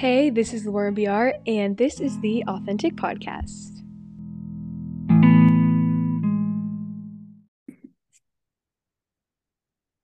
Hey, this is Lauren BR, and this is the Authentic Podcast.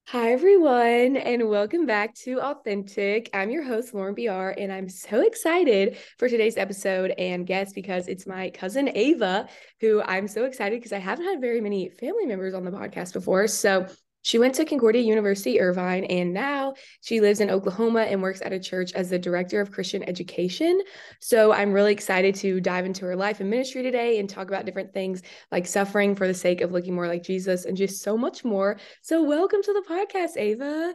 Hi, everyone, and welcome back to Authentic. I'm your host, Lauren BR, and I'm so excited for today's episode and guest because it's my cousin Ava, who I'm so excited because I haven't had very many family members on the podcast before. So she went to Concordia University, Irvine, and now she lives in Oklahoma and works at a church as the director of Christian education. So I'm really excited to dive into her life and ministry today and talk about different things like suffering for the sake of looking more like Jesus and just so much more. So, welcome to the podcast, Ava.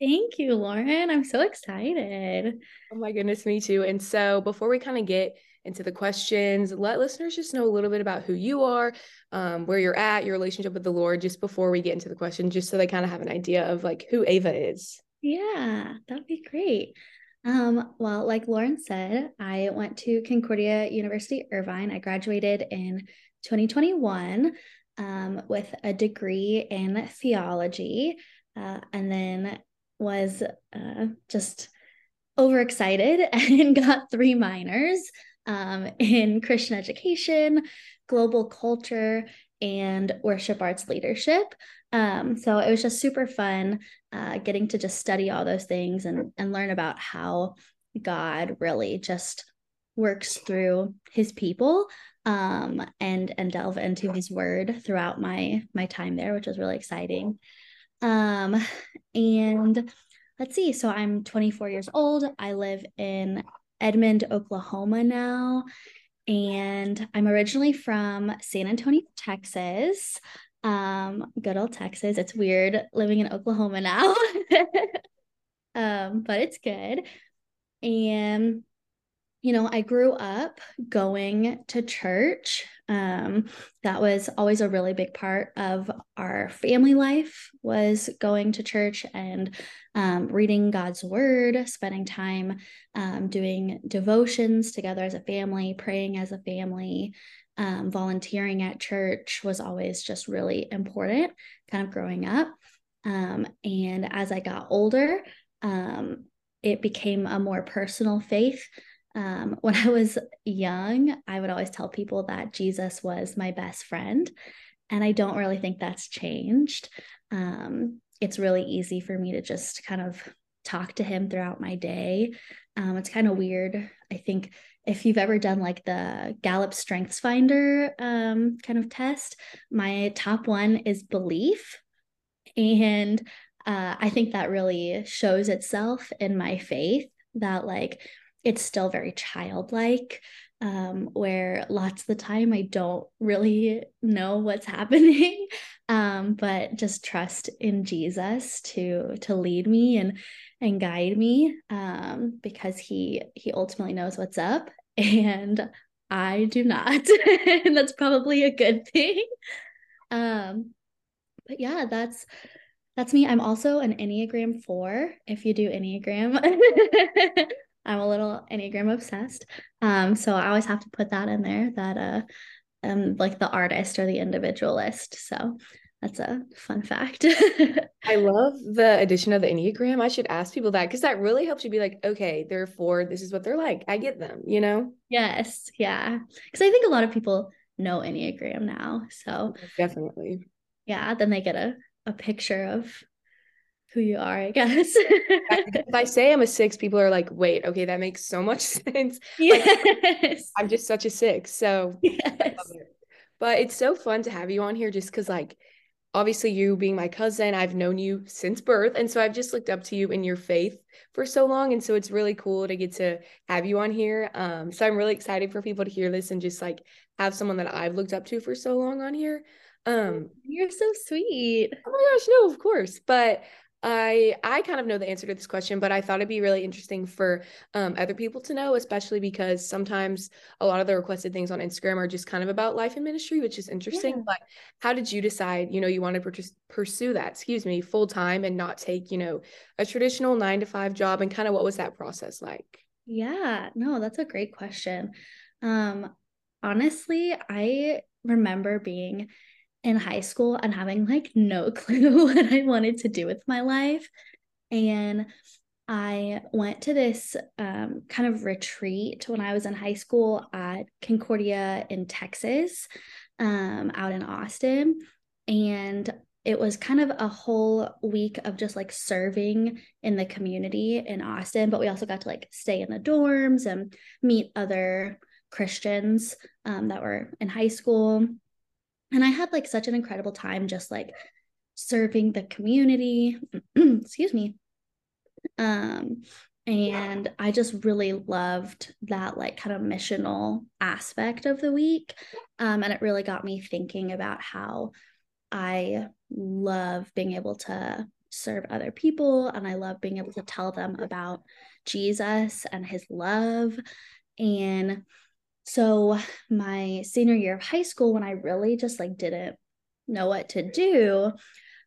Thank you, Lauren. I'm so excited. Oh my goodness, me too. And so, before we kind of get into the questions. Let listeners just know a little bit about who you are, um, where you're at, your relationship with the Lord, just before we get into the question, just so they kind of have an idea of like who Ava is. Yeah, that'd be great. Um, well, like Lauren said, I went to Concordia University Irvine. I graduated in 2021 um, with a degree in theology, uh, and then was uh, just overexcited and got three minors um, in Christian education, global culture, and worship arts leadership. Um, so it was just super fun uh, getting to just study all those things and, and learn about how God really just works through his people um, and and delve into his word throughout my my time there, which was really exciting. Um, and let's see, so I'm 24 years old. I live in Edmond, Oklahoma now. And I'm originally from San Antonio, Texas. Um, good old Texas. It's weird living in Oklahoma now. um, but it's good. And you know, I grew up going to church. Um, that was always a really big part of our family life was going to church and um, reading God's word, spending time um, doing devotions together as a family, praying as a family, um, volunteering at church was always just really important, kind of growing up. Um, and as I got older, um, it became a more personal faith um, when I was young, I would always tell people that Jesus was my best friend. And I don't really think that's changed. Um, it's really easy for me to just kind of talk to him throughout my day. Um, it's kind of weird. I think if you've ever done like the Gallup Strengths Finder um, kind of test, my top one is belief. And uh, I think that really shows itself in my faith that, like, it's still very childlike um, where lots of the time I don't really know what's happening, um, but just trust in Jesus to to lead me and and guide me um, because he he ultimately knows what's up and I do not, and that's probably a good thing. Um, but yeah, that's that's me. I'm also an Enneagram four. If you do Enneagram. I'm a little Enneagram obsessed. Um, so I always have to put that in there that uh um like the artist or the individualist. So that's a fun fact. I love the addition of the Enneagram. I should ask people that because that really helps you be like, okay, they're four, this is what they're like. I get them, you know? Yes. Yeah. Because I think a lot of people know Enneagram now. So definitely. Yeah. Then they get a, a picture of who you are, I guess. if I say I'm a six, people are like, wait, okay, that makes so much sense. Yes. Like, I'm just such a six. So yes. It. But it's so fun to have you on here just because like obviously you being my cousin, I've known you since birth. And so I've just looked up to you in your faith for so long. And so it's really cool to get to have you on here. Um, so I'm really excited for people to hear this and just like have someone that I've looked up to for so long on here. Um, you're so sweet. Oh my gosh, no, of course. But I I kind of know the answer to this question, but I thought it'd be really interesting for um, other people to know, especially because sometimes a lot of the requested things on Instagram are just kind of about life and ministry, which is interesting. Yeah. But how did you decide, you know, you wanted to pursue that, excuse me, full time and not take, you know, a traditional nine to five job, and kind of what was that process like? Yeah, no, that's a great question. Um, honestly, I remember being in high school and having like no clue what I wanted to do with my life. And I went to this um, kind of retreat when I was in high school at Concordia in Texas, um, out in Austin. And it was kind of a whole week of just like serving in the community in Austin, but we also got to like stay in the dorms and meet other Christians um, that were in high school. And I had like such an incredible time just like serving the community. Excuse me. Um, and I just really loved that like kind of missional aspect of the week. Um, and it really got me thinking about how I love being able to serve other people and I love being able to tell them about Jesus and his love. And so my senior year of high school when I really just like didn't know what to do,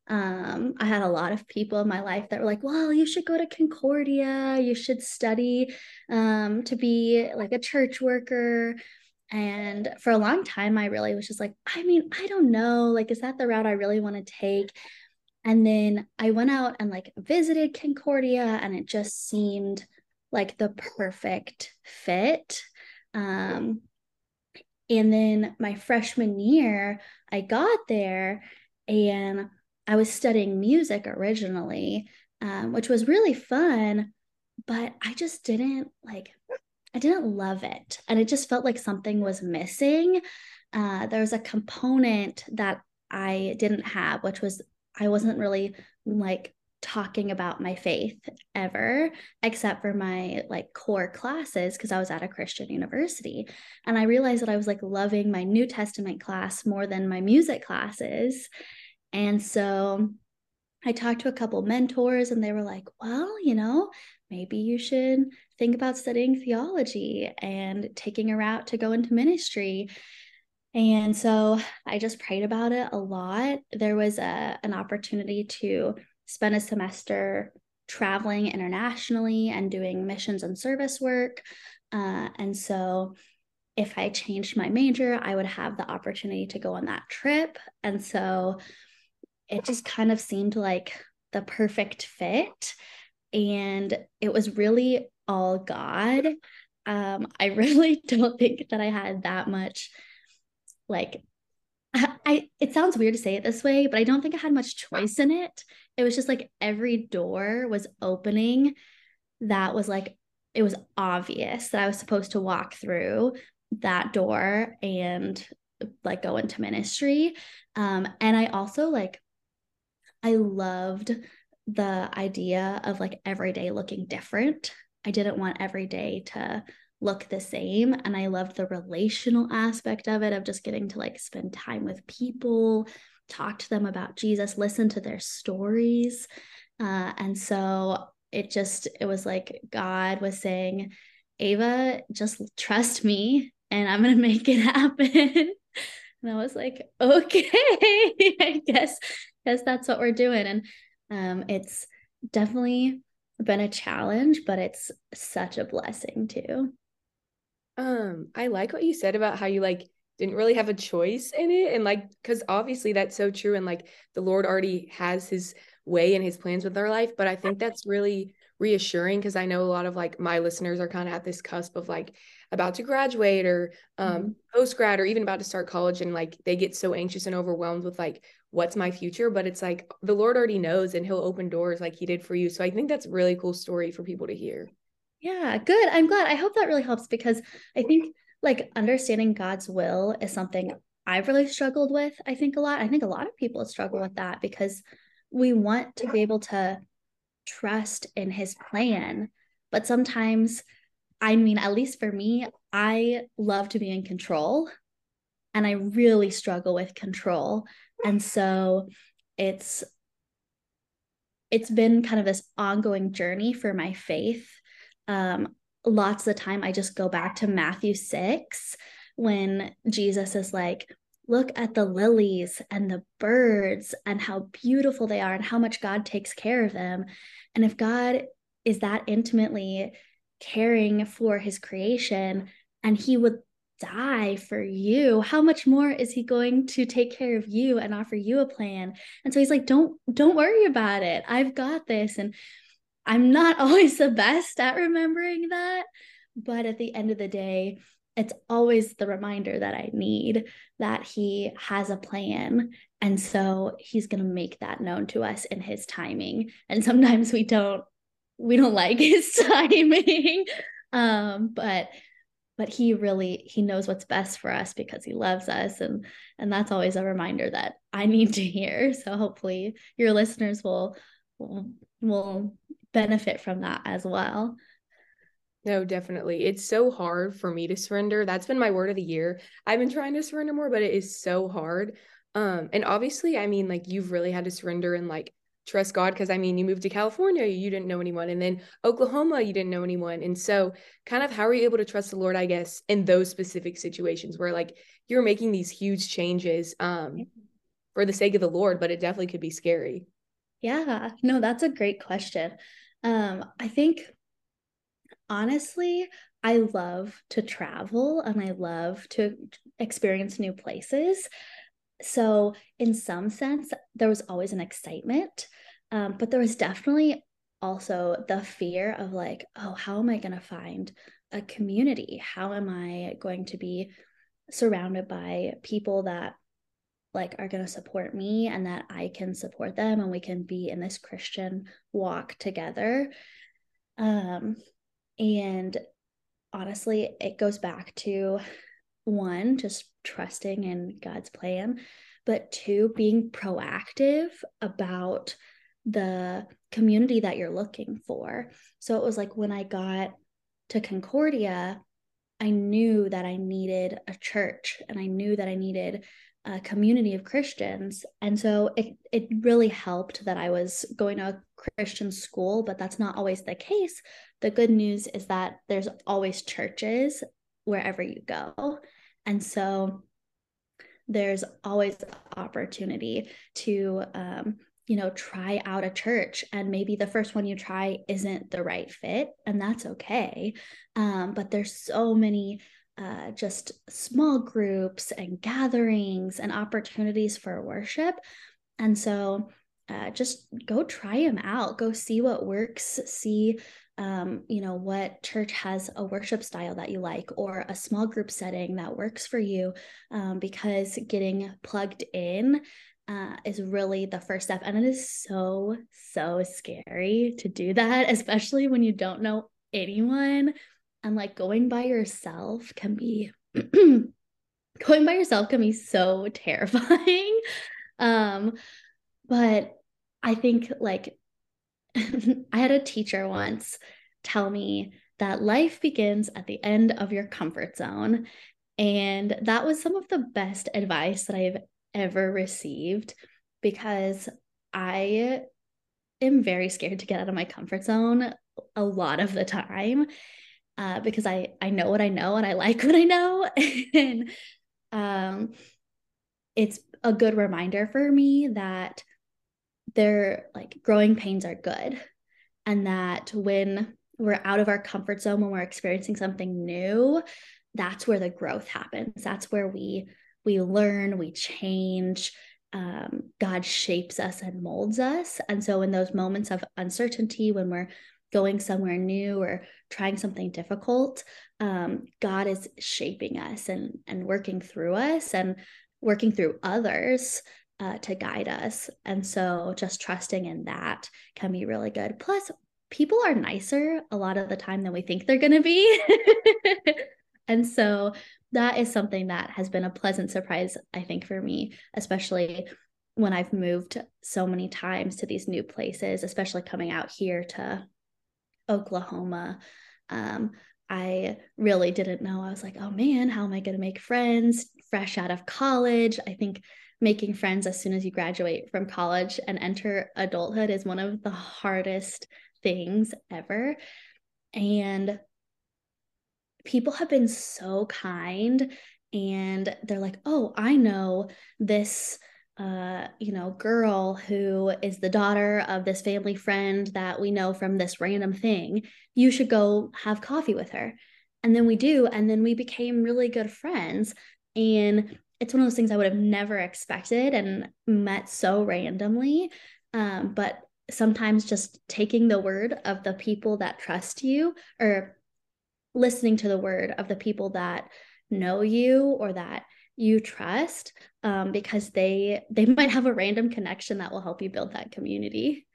um, I had a lot of people in my life that were like, well, you should go to Concordia, you should study um, to be like a church worker. And for a long time, I really was just like, I mean, I don't know. Like, is that the route I really want to take? And then I went out and like visited Concordia, and it just seemed like the perfect fit. Um, and then my freshman year, I got there and I was studying music originally, um, which was really fun, but I just didn't like I didn't love it. And it just felt like something was missing. Uh, there was a component that I didn't have, which was I wasn't really like talking about my faith ever except for my like core classes because I was at a Christian university and I realized that I was like loving my New Testament class more than my music classes and so I talked to a couple mentors and they were like, well, you know, maybe you should think about studying theology and taking a route to go into ministry. And so I just prayed about it a lot. There was a, an opportunity to spend a semester traveling internationally and doing missions and service work. Uh, and so if I changed my major, I would have the opportunity to go on that trip. And so it just kind of seemed like the perfect fit. And it was really all God. Um, I really don't think that I had that much like I it sounds weird to say it this way, but I don't think I had much choice in it. It was just like every door was opening that was like it was obvious that I was supposed to walk through that door and like go into ministry. Um and I also like I loved the idea of like every day looking different. I didn't want every day to look the same. And I loved the relational aspect of it, of just getting to like spend time with people, talk to them about Jesus, listen to their stories. Uh, and so it just, it was like God was saying, Ava, just trust me and I'm going to make it happen. and I was like, okay, I guess guess that's what we're doing. And um, it's definitely been a challenge, but it's such a blessing too. Um, I like what you said about how you like didn't really have a choice in it. And like, because obviously that's so true. And like the Lord already has his way and his plans with our life. But I think that's really reassuring because I know a lot of like my listeners are kind of at this cusp of like about to graduate or um mm-hmm. post grad or even about to start college and like they get so anxious and overwhelmed with like what's my future but it's like the lord already knows and he'll open doors like he did for you so i think that's a really cool story for people to hear yeah good. I'm glad. I hope that really helps because i think like understanding god's will is something i've really struggled with i think a lot. I think a lot of people struggle with that because we want to be able to trust in his plan but sometimes I mean, at least for me, I love to be in control and I really struggle with control. And so it's it's been kind of this ongoing journey for my faith. Um, lots of the time I just go back to Matthew 6 when Jesus is like, look at the lilies and the birds and how beautiful they are and how much God takes care of them. And if God is that intimately caring for his creation and he would die for you how much more is he going to take care of you and offer you a plan? And so he's like don't don't worry about it. I've got this. And I'm not always the best at remembering that. But at the end of the day, it's always the reminder that I need that he has a plan. And so he's going to make that known to us in his timing. And sometimes we don't we don't like his timing. um but but he really he knows what's best for us because he loves us and and that's always a reminder that I need to hear. So hopefully your listeners will will, will benefit from that as well. No, definitely. It's so hard for me to surrender. That's been my word of the year. I've been trying to surrender more, but it is so hard. Um, and obviously, I mean, like you've really had to surrender and like trust God because I mean, you moved to California, you didn't know anyone, and then Oklahoma, you didn't know anyone. And so, kind of, how are you able to trust the Lord, I guess, in those specific situations where like you're making these huge changes um, for the sake of the Lord, but it definitely could be scary? Yeah, no, that's a great question. Um, I think honestly, I love to travel and I love to experience new places. So, in some sense, there was always an excitement, um, but there was definitely also the fear of like, oh, how am I going to find a community? How am I going to be surrounded by people that like are going to support me and that I can support them and we can be in this Christian walk together. Um and honestly, it goes back to one, just trusting in God's plan, but two, being proactive about the community that you're looking for. So it was like when I got to Concordia, I knew that I needed a church and I knew that I needed a community of Christians. And so it it really helped that I was going to a Christian school, but that's not always the case. The good news is that there's always churches wherever you go. And so there's always opportunity to um, you know try out a church and maybe the first one you try isn't the right fit and that's okay um, but there's so many uh, just small groups and gatherings and opportunities for worship. And so uh, just go try them out, go see what works, see um, you know what church has a worship style that you like or a small group setting that works for you um, because getting plugged in uh, is really the first step. And it is so so scary to do that especially when you don't know anyone and like going by yourself can be going by yourself can be so terrifying. Um but i think like i had a teacher once tell me that life begins at the end of your comfort zone. And that was some of the best advice that i've ever received because i am very scared to get out of my comfort zone a lot of the time uh, because I I know what I know and I like what I know, and um, it's a good reminder for me that they're like growing pains are good, and that when we're out of our comfort zone when we're experiencing something new, that's where the growth happens. That's where we we learn, we change. Um, God shapes us and molds us. And so, in those moments of uncertainty, when we're going somewhere new or trying something difficult um, god is shaping us and and working through us and working through others uh, to guide us. And so just trusting in that can be really good. Plus people are nicer a lot of the time than we think they're going to be. And so that is something that has been a pleasant surprise i think for me especially when I've moved so many times to these new places, especially coming out here to Oklahoma. Um, I really didn't know. I was like, oh man, how am I going to make friends fresh out of college? I think making friends as soon as you graduate from college and enter adulthood is one of the hardest things ever. And people have been so kind and they're like, oh, I know this uh, you know, girl who is the daughter of this family friend that we know from this random thing. You should go have coffee with her. And then we do. And then we became really good friends. And it's one of those things I would have never expected and met so randomly. Um, but sometimes just taking the word of the people that trust you or listening to the word of the people that know you or that you trust um, because they they might have a random connection that will help you build that community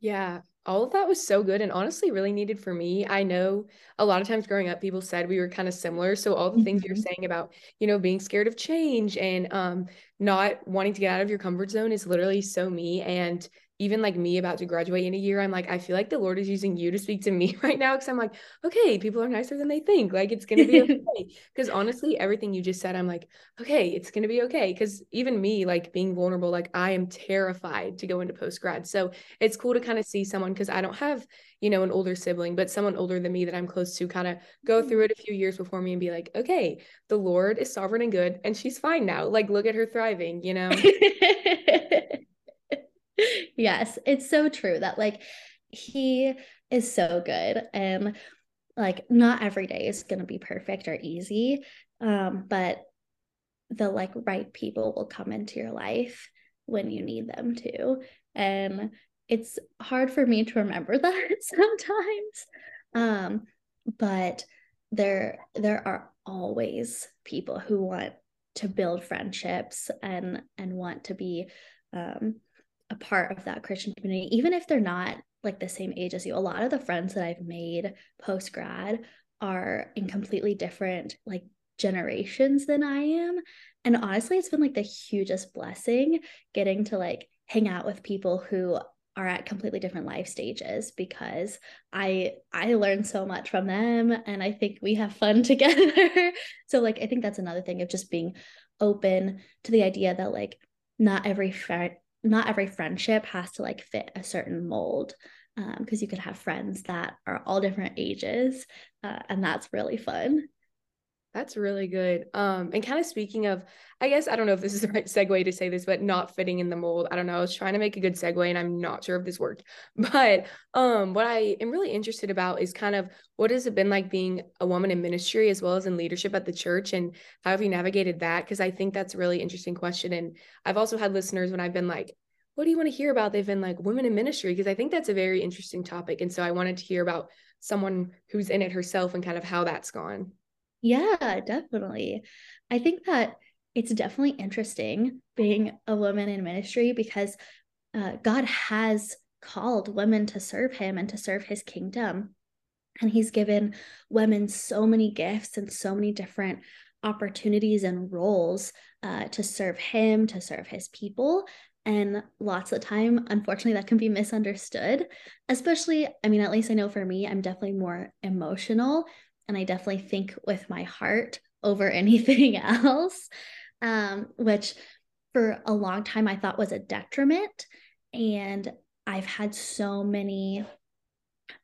yeah all of that was so good and honestly really needed for me. I know a lot of times growing up, people said we were kind of similar. So all the mm-hmm. things you're saying about, you know, being scared of change and um not wanting to get out of your comfort zone is literally so me. And even like me about to graduate in a year, I'm like, I feel like the Lord is using you to speak to me right now. Cause I'm like, okay, people are nicer than they think. Like it's gonna be okay. Cause honestly, everything you just said, I'm like, okay, it's gonna be okay. Cause even me, like being vulnerable, like I am terrified to go into post grad. So it's cool to kind of see someone because I don't have, you know, an older sibling, but someone older than me that I'm close to kind of go through mm-hmm. it a few years before me and be like, okay, the Lord is sovereign and good and she's fine now. Like look at her thriving, you know? yes, it's so true that like he is so good and like not every day is going to be perfect or easy um but the like right people will come into your life when you need them to and it's hard for me to remember that sometimes um but there there are always people who want to build friendships and and want to be um a part of that Christian community, even if they're not like the same age as you. A lot of the friends that I've made post grad are in completely different like generations than I am. And honestly, it's been like the hugest blessing getting to like hang out with people who are at completely different life stages because I I learn so much from them and I think we have fun together. so like I think that's another thing of just being open to the idea that like not every friend not every friendship has to like fit a certain mold because um, you could have friends that are all different ages uh, and that's really fun that's really good um and kind of speaking of i guess i don't know if this is the right segue to say this but not fitting in the mold i don't know i was trying to make a good segue and i'm not sure if this worked but um what i am really interested about is kind of what has it been like being a woman in ministry as well as in leadership at the church and how have you navigated that because i think that's a really interesting question and i've also had listeners when i've been like what do you want to hear about? They've been like women in ministry because I think that's a very interesting topic. And so I wanted to hear about someone who's in it herself and kind of how that's gone. Yeah, definitely. I think that it's definitely interesting being a woman in ministry because uh, God has called women to serve him and to serve his kingdom. And he's given women so many gifts and so many different opportunities and roles uh, to serve him, to serve his people. And lots of time, unfortunately, that can be misunderstood. Especially, I mean, at least I know for me, I'm definitely more emotional and I definitely think with my heart over anything else, um, which for a long time I thought was a detriment. And I've had so many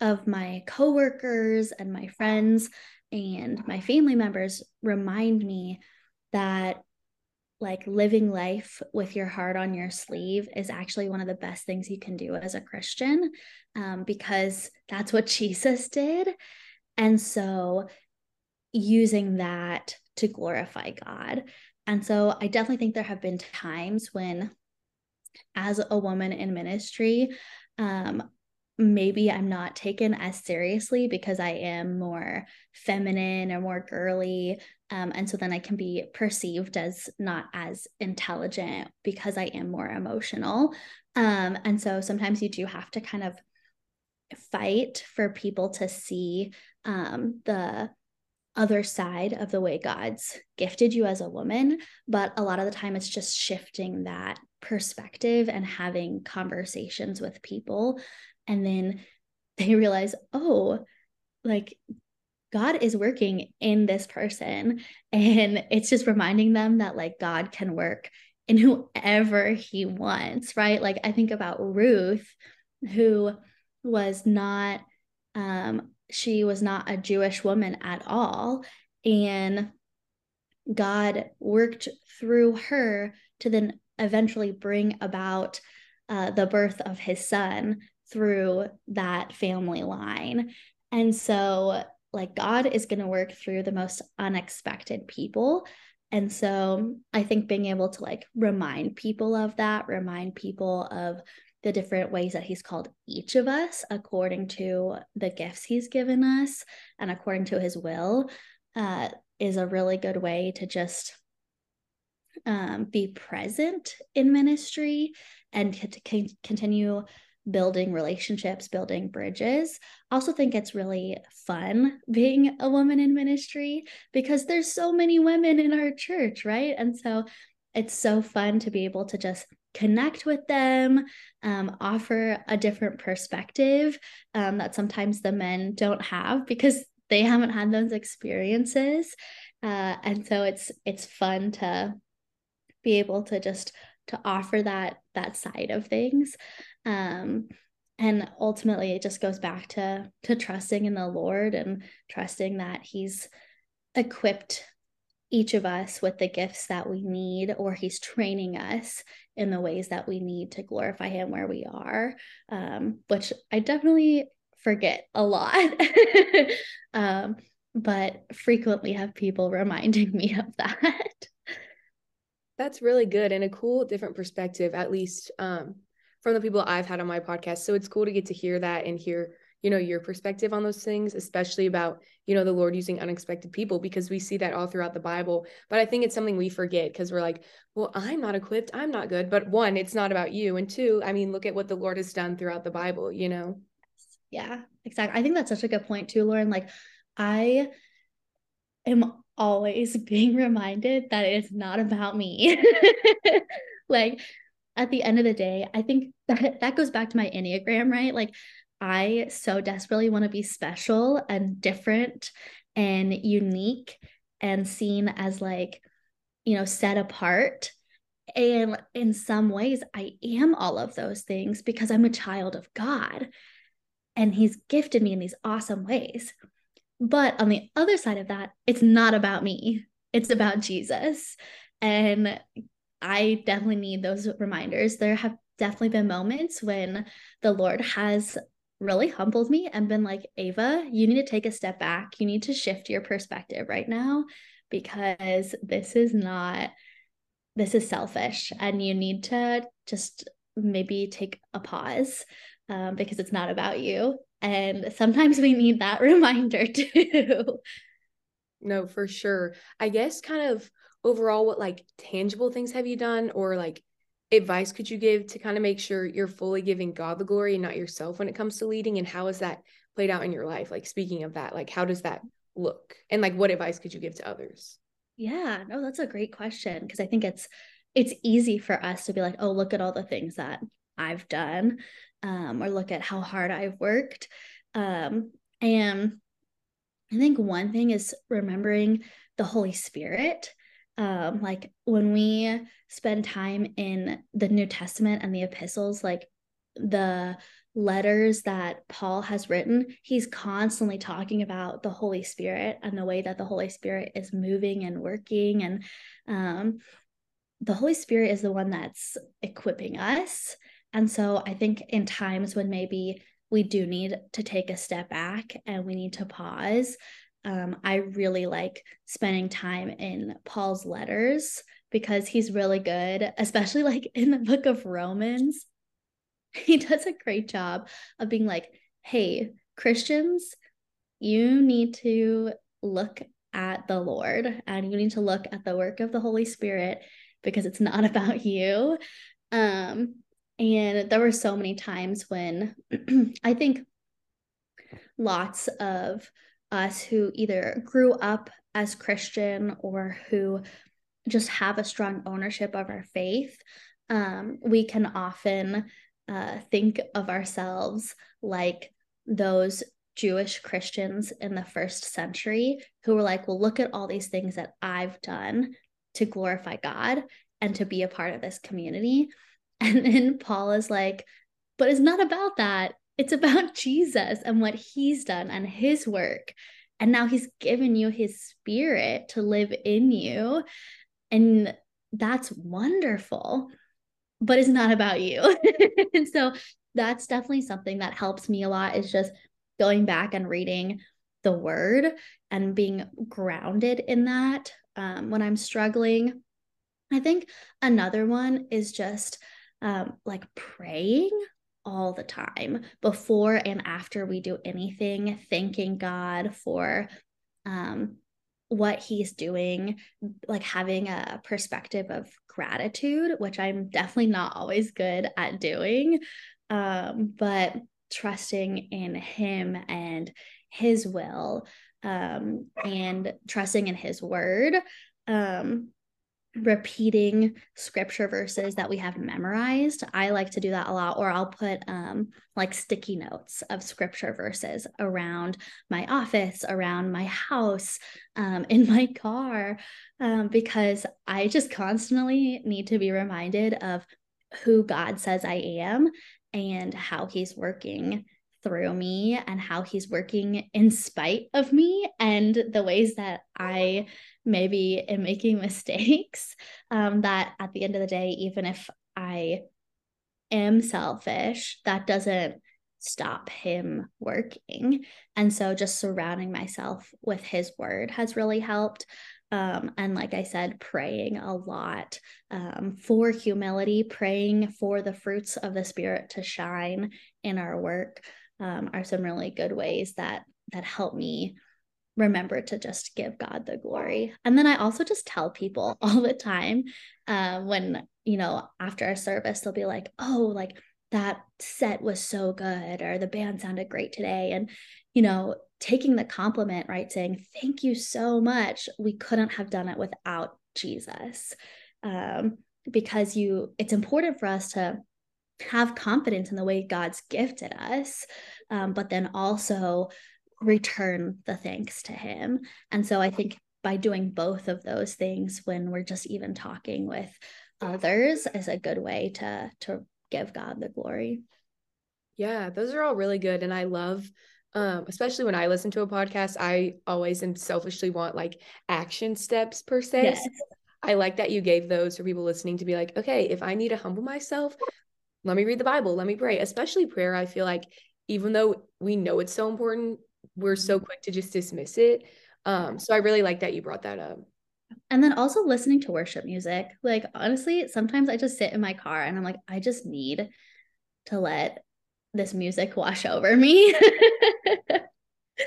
of my coworkers and my friends and my family members remind me that like living life with your heart on your sleeve is actually one of the best things you can do as a Christian um, because that's what Jesus did. And so using that to glorify God. And so I definitely think there have been times when, as a woman in ministry, um, maybe I'm not taken as seriously because I am more feminine or more girly. Um, and so then I can be perceived as not as intelligent because I am more emotional. Um, and so sometimes you do have to kind of fight for people to see um, the other side of the way God's gifted you as a woman. But a lot of the time, it's just shifting that perspective and having conversations with people and then they realize oh like god is working in this person and it's just reminding them that like god can work in whoever he wants right like i think about ruth who was not um she was not a jewish woman at all and god worked through her to then eventually bring about uh, the birth of his son through that family line. And so, like, God is going to work through the most unexpected people. And so, I think being able to like remind people of that, remind people of the different ways that he's called each of us according to the gifts he's given us and according to his will uh, is a really good way to just um, be present in ministry and to con- continue building relationships, building bridges. Also think it's really fun being a woman in ministry because there's so many women in our church, right? And so it's so fun to be able to just connect with them, um, offer a different perspective um, that sometimes the men don't have because they haven't had those experiences. Uh, and so it's it's fun to be able to just to offer that that side of things um and ultimately it just goes back to to trusting in the lord and trusting that he's equipped each of us with the gifts that we need or he's training us in the ways that we need to glorify him where we are um, which i definitely forget a lot um, but frequently have people reminding me of that that's really good and a cool different perspective, at least um, from the people I've had on my podcast. So it's cool to get to hear that and hear, you know, your perspective on those things, especially about, you know, the Lord using unexpected people because we see that all throughout the Bible. But I think it's something we forget because we're like, well, I'm not equipped, I'm not good. But one, it's not about you. And two, I mean, look at what the Lord has done throughout the Bible, you know? Yeah, exactly. I think that's such a good point too, Lauren. Like, I am always being reminded that it's not about me. like at the end of the day, I think that that goes back to my Enneagram, right? Like I so desperately want to be special and different and unique and seen as like, you know, set apart. And in some ways, I am all of those things because I'm a child of God and He's gifted me in these awesome ways. But on the other side of that, it's not about me, it's about Jesus. And I definitely need those reminders. There have definitely been moments when the Lord has really humbled me and been like, Ava, you need to take a step back. You need to shift your perspective right now because this is not, this is selfish. And you need to just maybe take a pause um, because it's not about you. And sometimes we need that reminder too. No, for sure. I guess kind of overall, what like tangible things have you done or like advice could you give to kind of make sure you're fully giving God the glory and not yourself when it comes to leading? And how has that played out in your life? Like speaking of that, like how does that look? And like what advice could you give to others? Yeah, no, that's a great question because I think it's it's easy for us to be like, oh, look at all the things that I've done um, or look at how hard I've worked. Um, and I think one thing is remembering the Holy Spirit. Um, like when we spend time in the New Testament and the epistles, like the letters that Paul has written, he's constantly talking about the Holy Spirit and the way that the Holy Spirit is moving and working. And um, the Holy Spirit is the one that's equipping us and so I think in times when maybe we do need to take a step back and we need to pause, um, I really like spending time in Paul's letters because he's really good, especially like in the book of Romans. He does a great job of being like, hey, Christians, you need to look at the Lord and you need to look at the work of the Holy Spirit because it's not about you. Um, and there were so many times when I think lots of us who either grew up as Christian or who just have a strong ownership of our faith, um, we can often uh, think of ourselves like those Jewish Christians in the first century who were like, well, look at all these things that I've done to glorify God and to be a part of this community. And then Paul is like, but it's not about that. It's about Jesus and what he's done and his work. And now he's given you his spirit to live in you. And that's wonderful, but it's not about you. and so that's definitely something that helps me a lot is just going back and reading the word and being grounded in that um, when I'm struggling. I think another one is just um, like praying all the time before and after we do anything, thanking God for um, what he's doing, like having a perspective of gratitude, which I'm definitely not always good at doing. Um, but trusting in him and his will um, and trusting in his word um, repeating scripture verses that we have memorized. I like to do that a lot, or I'll put um, like sticky notes of scripture verses around my office, around my house, um, in my car, um, because I just constantly need to be reminded of who God says I am and how He's working through me and how he's working in spite of me and the ways that I maybe am making mistakes. Um, that at the end of the day, even if I am selfish, that doesn't stop him working. And so just surrounding myself with his word has really helped. Um, and like I said, praying a lot um, for humility, praying for the fruits of the Spirit to shine in our work um, are some really good ways that that help me remember to just give God the glory. And then I also just tell people all the time uh, when, you know, after a service, they'll be like, oh, like that set was so good, or the band sounded great today. And, you know, taking the compliment, right? Saying, thank you so much. We couldn't have done it without Jesus. Um, because you, it's important for us to have confidence in the way God's gifted us, um, but then also return the thanks to Him. And so I think by doing both of those things when we're just even talking with others is a good way to to give God the glory. Yeah, those are all really good and I love um especially when I listen to a podcast, I always and selfishly want like action steps per se. Yes. I like that you gave those for people listening to be like, okay, if I need to humble myself, let me read the Bible, let me pray. Especially prayer, I feel like even though we know it's so important, we're so mm-hmm. quick to just dismiss it. Um, so I really like that you brought that up. And then also listening to worship music. Like honestly, sometimes I just sit in my car and I'm like, I just need to let this music wash over me.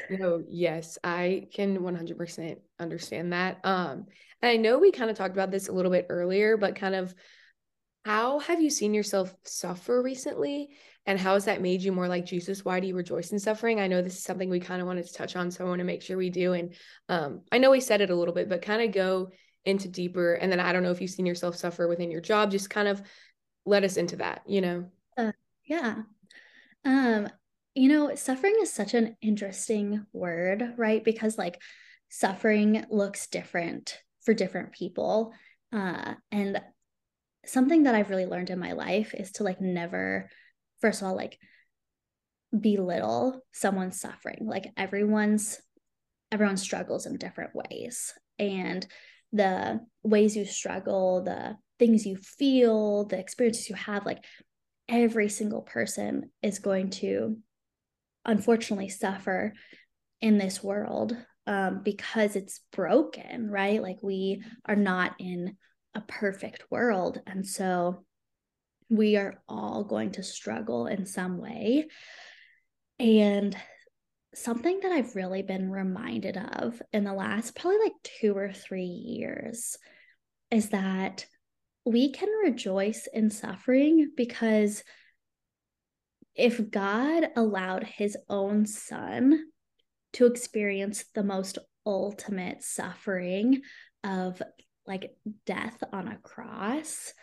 no, yes, I can 100% understand that. Um, and I know we kind of talked about this a little bit earlier, but kind of how have you seen yourself suffer recently? And how has that made you more like Jesus? Why do you rejoice in suffering? I know this is something we kind of wanted to touch on, so I want to make sure we do. And um, I know we said it a little bit, but kind of go into deeper. And then I don't know if you've seen yourself suffer within your job. Just kind of let us into that, you know? Uh, yeah. Um, you know, suffering is such an interesting word, right? Because like suffering looks different for different people. Uh, and something that I've really learned in my life is to like never, first of all, like belittle someone's suffering. Like everyone's everyone struggles in different ways. And the ways you struggle, the things you feel, the experiences you have, like every single person is going to unfortunately suffer in this world um, because it's broken, right? Like we are not in a perfect world. And so we are all going to struggle in some way. And something that I've really been reminded of in the last probably like two or three years is that we can rejoice in suffering because if God allowed his own son to experience the most ultimate suffering of like death on a cross,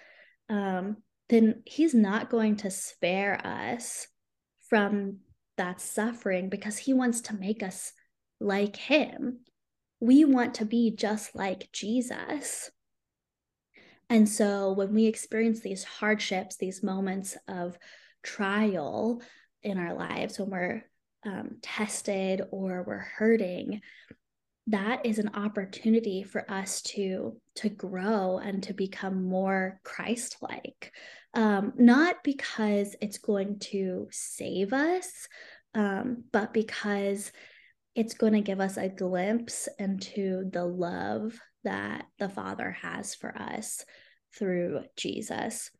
um, then he's not going to spare us from that suffering because he wants to make us like him. We want to be just like Jesus. And so when we experience these hardships, these moments of trial in our lives, when we're um, tested or we're hurting, that is an opportunity for us to to grow and to become more christ-like um, not because it's going to save us um, but because it's going to give us a glimpse into the love that the father has for us through jesus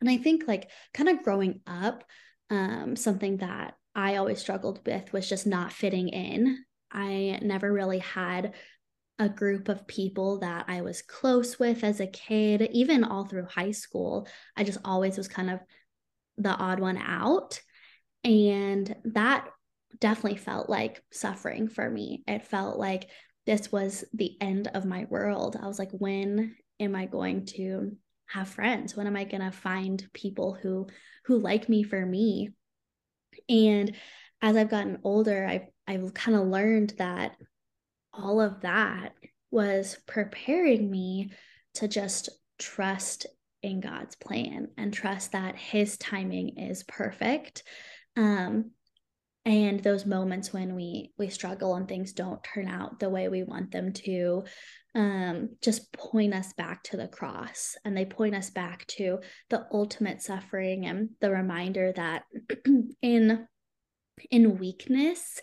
And I think like kind of growing up, um, something that I always struggled with was just not fitting in. I never really had a group of people that I was close with as a kid, even all through high school. I just always was kind of the odd one out. And that definitely felt like suffering for me. It felt like this was the end of my world. I was like, when am I going to have friends? When am I going to find people who who like me for me? And as I've gotten older, I've I've kind of learned that all of that was preparing me to just trust in God's plan and trust that his timing is perfect. Um, and those moments when we we struggle and things don't turn out the way we want them to um, just point us back to the cross and they point us back to the ultimate suffering and the reminder that in in weakness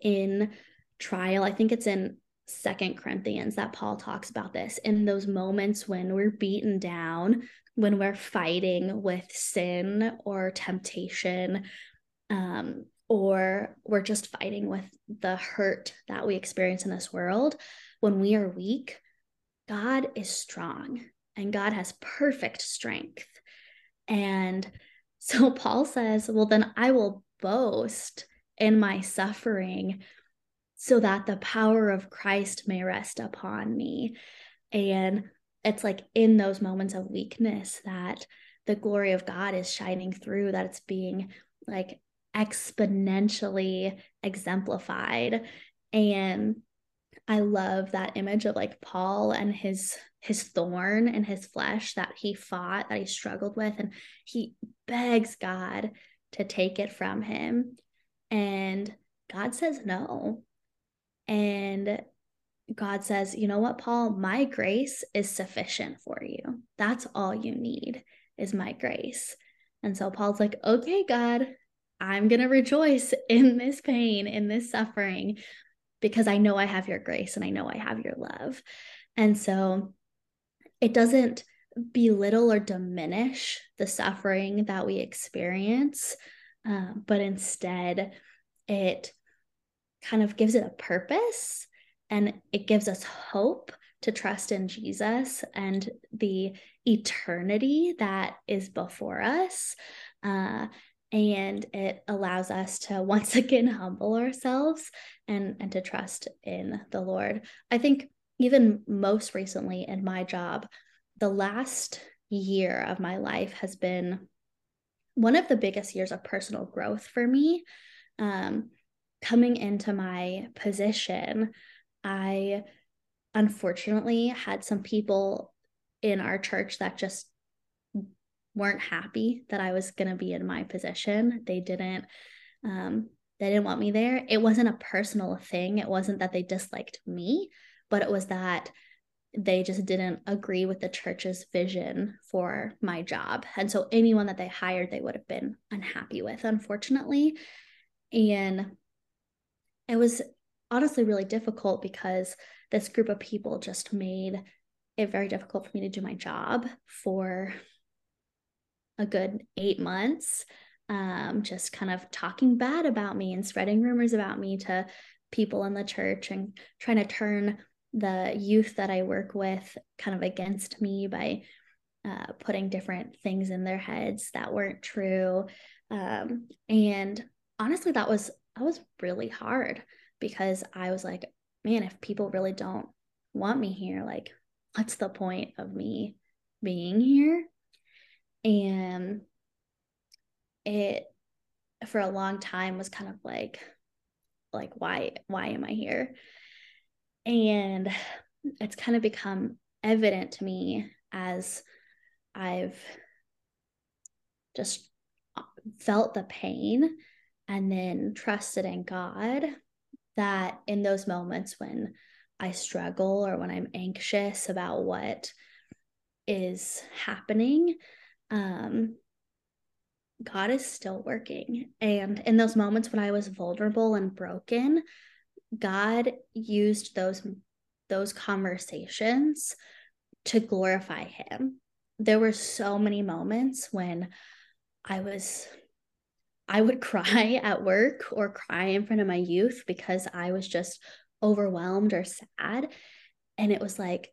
in trial i think it's in second corinthians that paul talks about this in those moments when we're beaten down when we're fighting with sin or temptation um, or we're just fighting with the hurt that we experience in this world, when we are weak, God is strong and God has perfect strength. And so Paul says, Well, then I will boast in my suffering so that the power of Christ may rest upon me. And it's like in those moments of weakness that the glory of God is shining through, that it's being like exponentially exemplified and i love that image of like paul and his his thorn and his flesh that he fought that he struggled with and he begs god to take it from him. And god says no. And god says you know what paul? My grace is sufficient for you. That's all you need is my grace. And so paul's like okay god I'm going to rejoice in this pain, in this suffering, because I know I have your grace and I know I have your love. And so it doesn't belittle or diminish the suffering that we experience, uh, but instead it kind of gives it a purpose and it gives us hope to trust in Jesus and the eternity that is before us. Uh, and it allows us to once again humble ourselves and and to trust in the lord i think even most recently in my job the last year of my life has been one of the biggest years of personal growth for me um, coming into my position i unfortunately had some people in our church that just weren't happy that I was going to be in my position. They didn't um they didn't want me there. It wasn't a personal thing. It wasn't that they disliked me, but it was that they just didn't agree with the church's vision for my job. And so anyone that they hired, they would have been unhappy with, unfortunately. And it was honestly really difficult because this group of people just made it very difficult for me to do my job for a good eight months, um, just kind of talking bad about me and spreading rumors about me to people in the church and trying to turn the youth that I work with kind of against me by uh, putting different things in their heads that weren't true. Um, and honestly, that was that was really hard because I was like, man, if people really don't want me here, like, what's the point of me being here? and it for a long time was kind of like like why why am i here and it's kind of become evident to me as i've just felt the pain and then trusted in god that in those moments when i struggle or when i'm anxious about what is happening um, God is still working. And in those moments when I was vulnerable and broken, God used those those conversations to glorify him there were so many moments when I was I would cry at work or cry in front of my youth because I was just overwhelmed or sad. And it was like,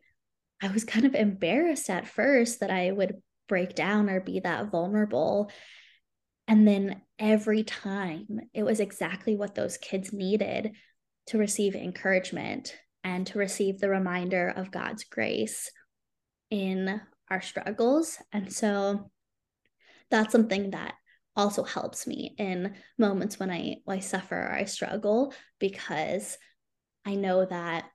I was kind of embarrassed at first that I would break down or be that vulnerable. And then every time it was exactly what those kids needed to receive encouragement and to receive the reminder of God's grace in our struggles. And so that's something that also helps me in moments when I, I suffer or I struggle because I know that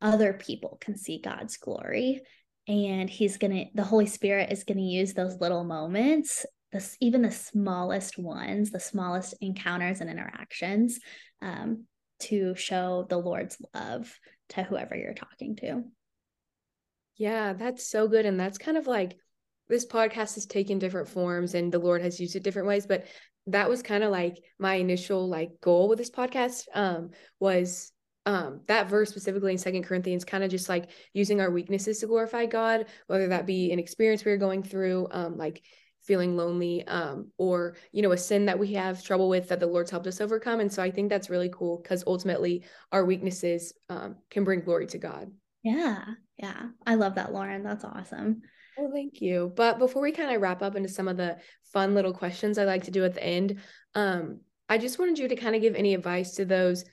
other people can see God's glory and he's going to the Holy Spirit is going to use those little moments this even the smallest ones the smallest encounters and interactions um, to show the Lord's love to whoever you're talking to. Yeah, that's so good. And that's kind of like this podcast has taken different forms and the Lord has used it different ways. But that was kind of like my initial like goal with this podcast um was um that verse specifically in second corinthians kind of just like using our weaknesses to glorify god whether that be an experience we are going through um like feeling lonely um or you know a sin that we have trouble with that the lord's helped us overcome and so i think that's really cool because ultimately our weaknesses um can bring glory to god yeah yeah i love that lauren that's awesome well, thank you. But before we kind of wrap up into some of the fun little questions I like to do at the end, um, I just wanted you to kind of give any advice to those.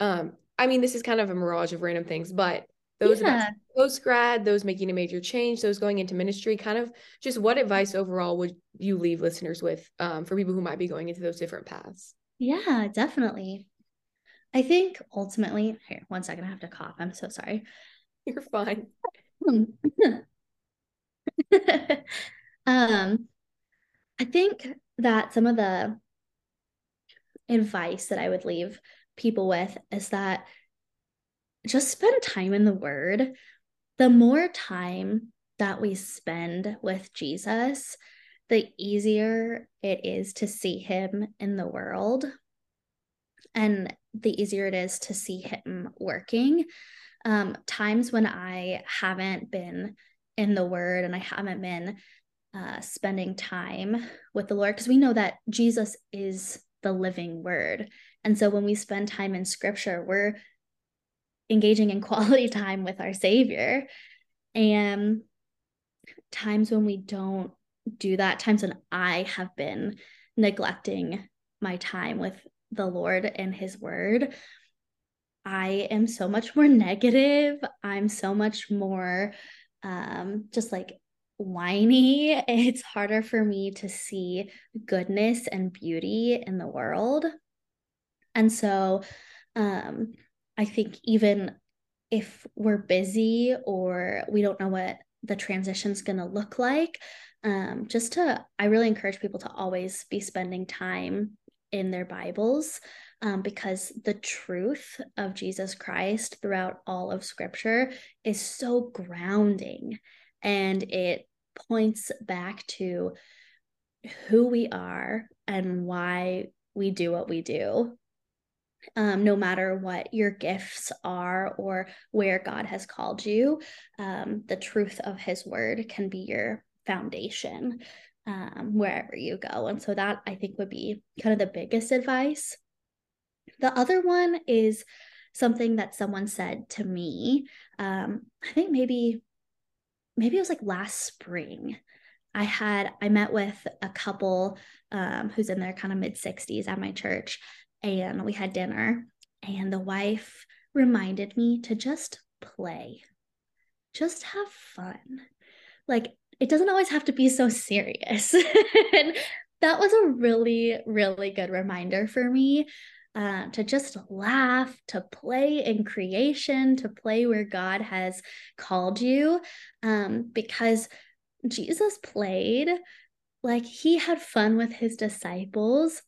Um, I mean, this is kind of a mirage of random things, but those yeah. post grad, those making a major change, those going into ministry, kind of just what advice overall would you leave listeners with um, for people who might be going into those different paths? Yeah, definitely. I think ultimately, here, one second, I have to cough. I'm so sorry. You're fine. um, I think that some of the advice that I would leave people with is that just spend time in the word. The more time that we spend with Jesus, the easier it is to see him in the world and the easier it is to see him working. Um, times when I haven't been in the word and I haven't been uh, spending time with the Lord because we know that Jesus is the living word. And so when we spend time in scripture, we're engaging in quality time with our Savior. And times when we don't do that, times when I have been neglecting my time with the Lord and His Word, I am so much more negative. I'm so much more um, just like whiny. It's harder for me to see goodness and beauty in the world. And so um, I think even if we're busy or we don't know what the transition's going to look like, um, just to, I really encourage people to always be spending time in their Bibles um, because the truth of Jesus Christ throughout all of Scripture is so grounding and it points back to who we are and why we do what we do. Um, no matter what your gifts are or where God has called you, um, the truth of His word can be your foundation um, wherever you go. And so, that I think would be kind of the biggest advice the other one is something that someone said to me. Um, I think maybe maybe it was like last spring. I had I met with a couple um, who's in their kind of mid 60s at my church, and we had dinner. And the wife reminded me to just play, just have fun. Like it doesn't always have to be so serious. and that was a really, really good reminder for me uh, to just laugh, to play in creation, to play where God has called you. Um, because Jesus played, like he had fun with his disciples.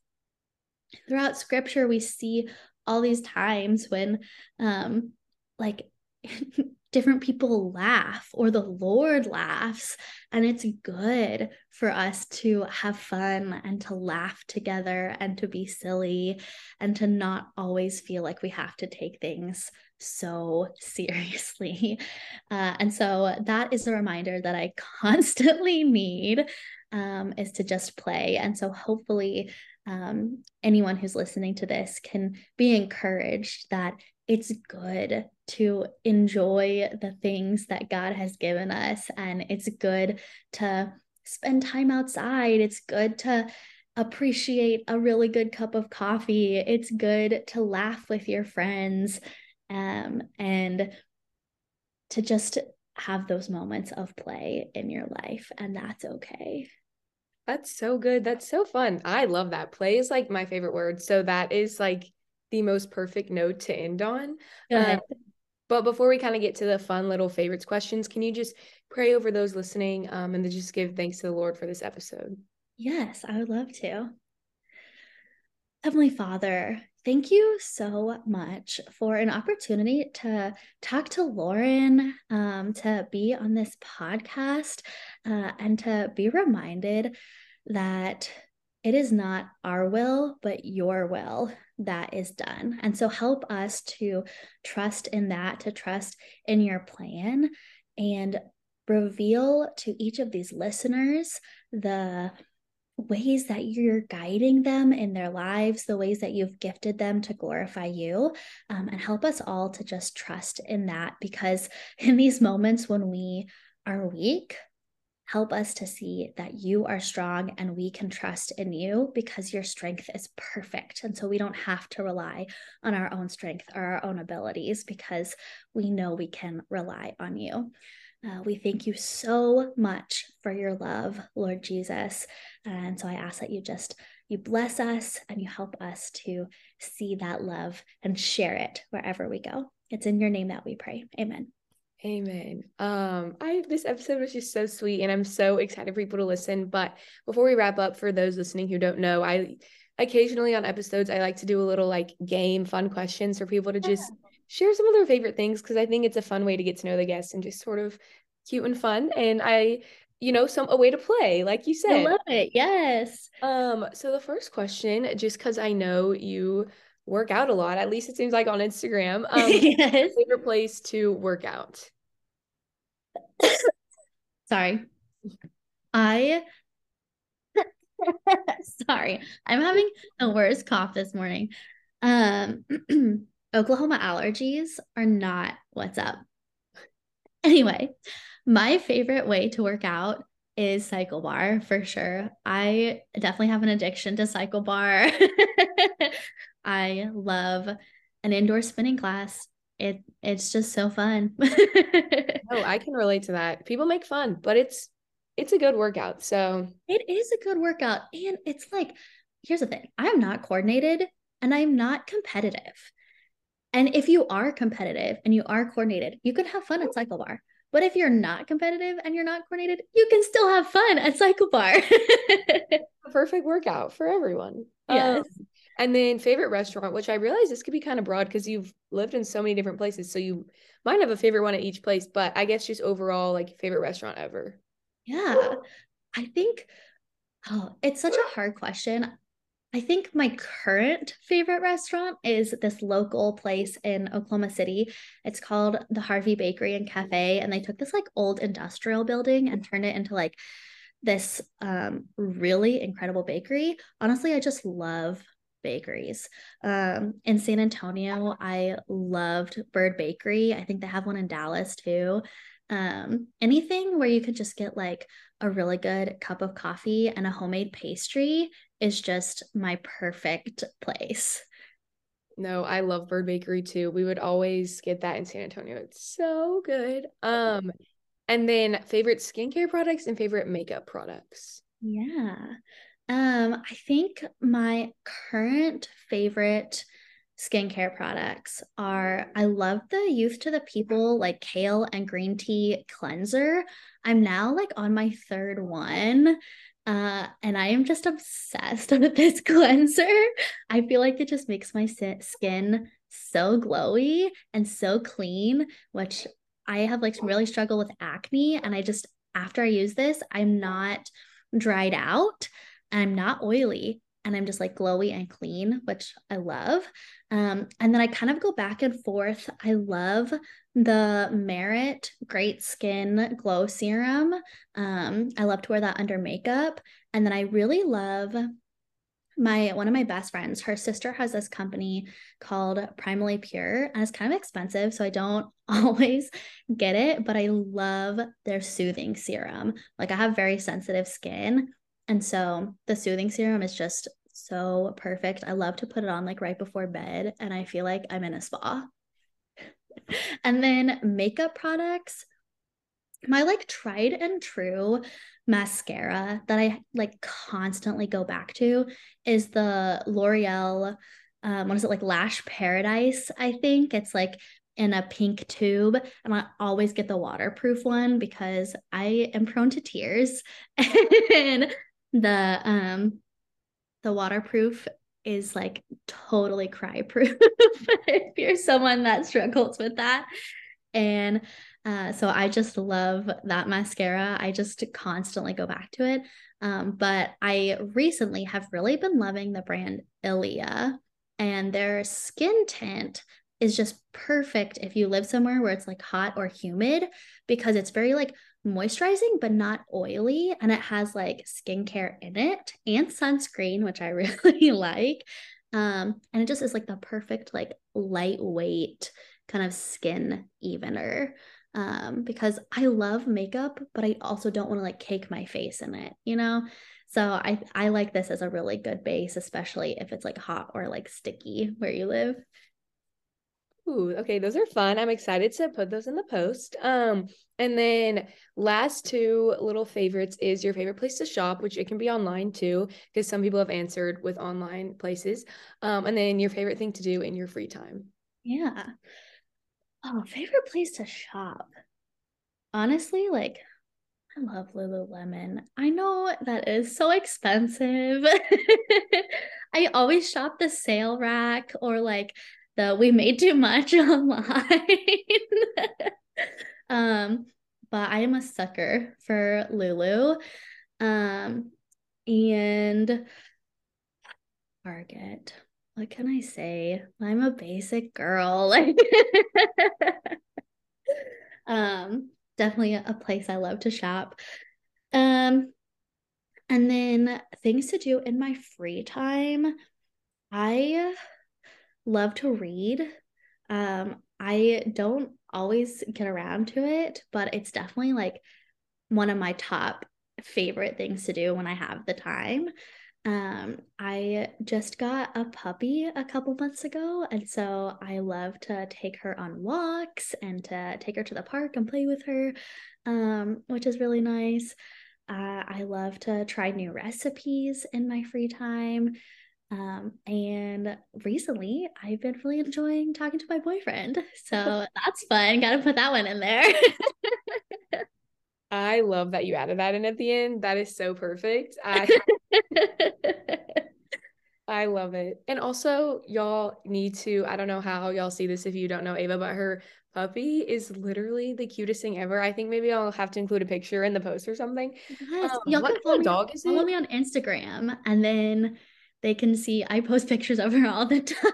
Throughout scripture, we see all these times when, um, like, different people laugh or the Lord laughs. And it's good for us to have fun and to laugh together and to be silly and to not always feel like we have to take things so seriously. Uh, and so that is a reminder that I constantly need um, is to just play. And so hopefully, um, anyone who's listening to this can be encouraged that it's good to enjoy the things that God has given us. And it's good to spend time outside. It's good to appreciate a really good cup of coffee. It's good to laugh with your friends um, and to just have those moments of play in your life. And that's okay. That's so good. That's so fun. I love that. Play is like my favorite word. So that is like the most perfect note to end on. Um, but before we kind of get to the fun little favorites questions, can you just pray over those listening um, and then just give thanks to the Lord for this episode? Yes, I would love to. Heavenly Father, thank you so much for an opportunity to talk to Lauren, um, to be on this podcast, uh, and to be reminded that it is not our will, but your will that is done. And so help us to trust in that, to trust in your plan, and reveal to each of these listeners the ways that you're guiding them in their lives, the ways that you've gifted them to glorify you, um, and help us all to just trust in that because in these moments when we are weak, Help us to see that you are strong and we can trust in you because your strength is perfect. And so we don't have to rely on our own strength or our own abilities because we know we can rely on you. Uh, we thank you so much for your love, Lord Jesus. And so I ask that you just you bless us and you help us to see that love and share it wherever we go. It's in your name that we pray. Amen. Amen. Um, I this episode was just so sweet, and I'm so excited for people to listen. But before we wrap up, for those listening who don't know, I occasionally on episodes I like to do a little like game, fun questions for people to just yeah. Share some of their favorite things because I think it's a fun way to get to know the guests and just sort of cute and fun. And I, you know, some a way to play, like you said. I love it. Yes. Um. So the first question, just because I know you work out a lot. At least it seems like on Instagram. Um, yes. Favorite place to work out? Sorry. I sorry. I'm having the worst cough this morning. Um Oklahoma allergies are not what's up. Anyway, my favorite way to work out is CycleBar for sure. I definitely have an addiction to CycleBar. I love an indoor spinning class. It it's just so fun. oh, I can relate to that. People make fun, but it's it's a good workout. So it is a good workout. And it's like, here's the thing I'm not coordinated and I'm not competitive. And if you are competitive and you are coordinated, you can have fun at CycleBar. But if you're not competitive and you're not coordinated, you can still have fun at CycleBar. perfect workout for everyone. Yes. Um, and then favorite restaurant, which I realize this could be kind of broad because you've lived in so many different places. So you might have a favorite one at each place, but I guess just overall, like favorite restaurant ever. Yeah. I think oh, it's such a hard question. I think my current favorite restaurant is this local place in Oklahoma City. It's called the Harvey Bakery and Cafe. And they took this like old industrial building and turned it into like this um, really incredible bakery. Honestly, I just love bakeries. Um, in San Antonio, I loved Bird Bakery. I think they have one in Dallas too. Um, anything where you could just get like a really good cup of coffee and a homemade pastry is just my perfect place. No, I love Bird Bakery too. We would always get that in San Antonio. It's so good. Um, and then favorite skincare products and favorite makeup products. Yeah. Um, I think my current favorite skincare products are I love the Youth to the People like kale and green tea cleanser. I'm now like on my third one. Uh, and I am just obsessed with this cleanser. I feel like it just makes my skin so glowy and so clean, which I have like really struggled with acne. And I just, after I use this, I'm not dried out. I'm not oily and I'm just like glowy and clean, which I love. Um, and then I kind of go back and forth. I love the Merit Great Skin Glow Serum. Um, I love to wear that under makeup. And then I really love my one of my best friends her sister has this company called primally pure and it's kind of expensive so i don't always get it but i love their soothing serum like i have very sensitive skin and so the soothing serum is just so perfect. I love to put it on like right before bed and I feel like I'm in a spa. and then makeup products. My like tried and true mascara that I like constantly go back to is the L'Oreal um what is it like Lash Paradise, I think. It's like in a pink tube and I always get the waterproof one because I am prone to tears and the um the waterproof is like totally cry proof if you're someone that struggles with that and uh, so I just love that mascara. I just constantly go back to it. Um, but I recently have really been loving the brand Ilia, and their skin tint is just perfect if you live somewhere where it's like hot or humid because it's very like moisturizing but not oily and it has like skincare in it and sunscreen which i really like. Um and it just is like the perfect like lightweight kind of skin evener um because i love makeup but i also don't want to like cake my face in it you know? So i i like this as a really good base especially if it's like hot or like sticky where you live Ooh, okay, those are fun. I'm excited to put those in the post. Um, and then last two little favorites is your favorite place to shop, which it can be online too, because some people have answered with online places. Um, and then your favorite thing to do in your free time. Yeah. Oh, favorite place to shop. Honestly, like I love Lululemon. I know that is so expensive. I always shop the sale rack or like the we made too much online. um, but I am a sucker for Lulu. Um, and Target. What can I say? I'm a basic girl. um, definitely a place I love to shop. Um, and then things to do in my free time. I love to read. Um, I don't always get around to it, but it's definitely like one of my top favorite things to do when I have the time. Um, I just got a puppy a couple months ago, and so I love to take her on walks and to take her to the park and play with her, um, which is really nice. Uh, I love to try new recipes in my free time. Um, and recently I've been really enjoying talking to my boyfriend. So that's fun. Got to put that one in there. I love that you added that in at the end. That is so perfect. I I love it. And also, y'all need to, I don't know how y'all see this if you don't know Ava, but her puppy is literally the cutest thing ever. I think maybe I'll have to include a picture in the post or something. Yes. Um, y'all can follow me, dog is follow it? me on Instagram and then they can see I post pictures of her all the time.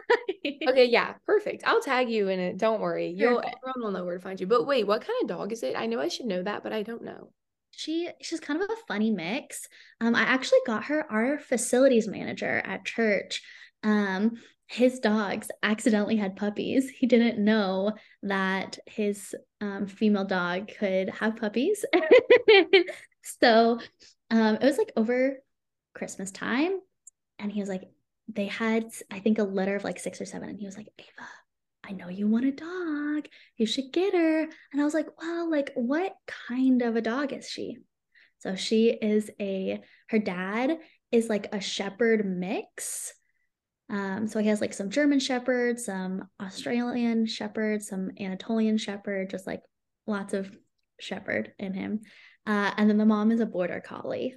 okay, yeah, perfect. I'll tag you in it. Don't worry. You'll everyone will know where to find you. But wait, what kind of dog is it? I know I should know that, but I don't know. She she's kind of a funny mix. Um, I actually got her our facilities manager at church. Um, his dogs accidentally had puppies. He didn't know that his um, female dog could have puppies. so um, it was like over Christmas time and he was like, they had, I think, a litter of like six or seven. And he was like, Ava, I know you want a dog. You should get her. And I was like, well, like, what kind of a dog is she? So she is a, her dad is like a shepherd mix. Um, so he has like some German shepherd, some Australian shepherd, some Anatolian shepherd, just like lots of shepherd in him. Uh, and then the mom is a border collie.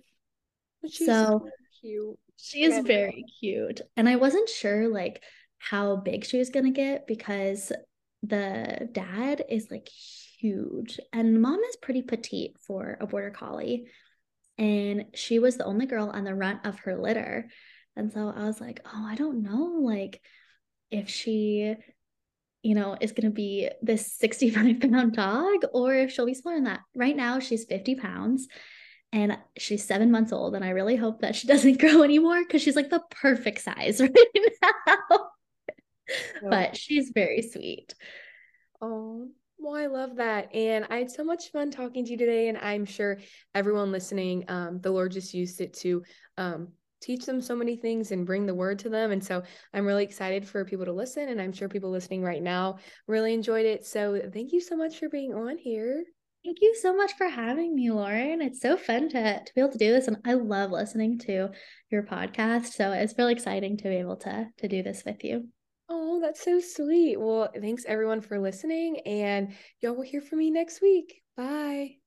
so, so cute. She is very cute. And I wasn't sure like how big she was going to get because the dad is like huge. And mom is pretty petite for a border collie. And she was the only girl on the runt of her litter. And so i was like oh i don't know like if she you know is going to be this 65 pound dog or if she'll be smaller than that. Right now she's 50 pounds and she's seven months old and i really hope that she doesn't grow anymore because she's like the perfect size right now but she's very sweet. Oh, well, I love that. And I had so much fun talking to you today. And I'm sure everyone listening, um, the Lord just used it to um, teach them so many things and bring the word to them. And so I'm really excited for people to listen. And I'm sure people listening right now really enjoyed it. So thank you so much for being on here. Thank you so much for having me, Lauren. It's so fun to, to be able to do this. And I love listening to your podcast. So it's really exciting to be able to, to do this with you. Oh, that's so sweet. Well, thanks everyone for listening, and y'all will hear from me next week. Bye.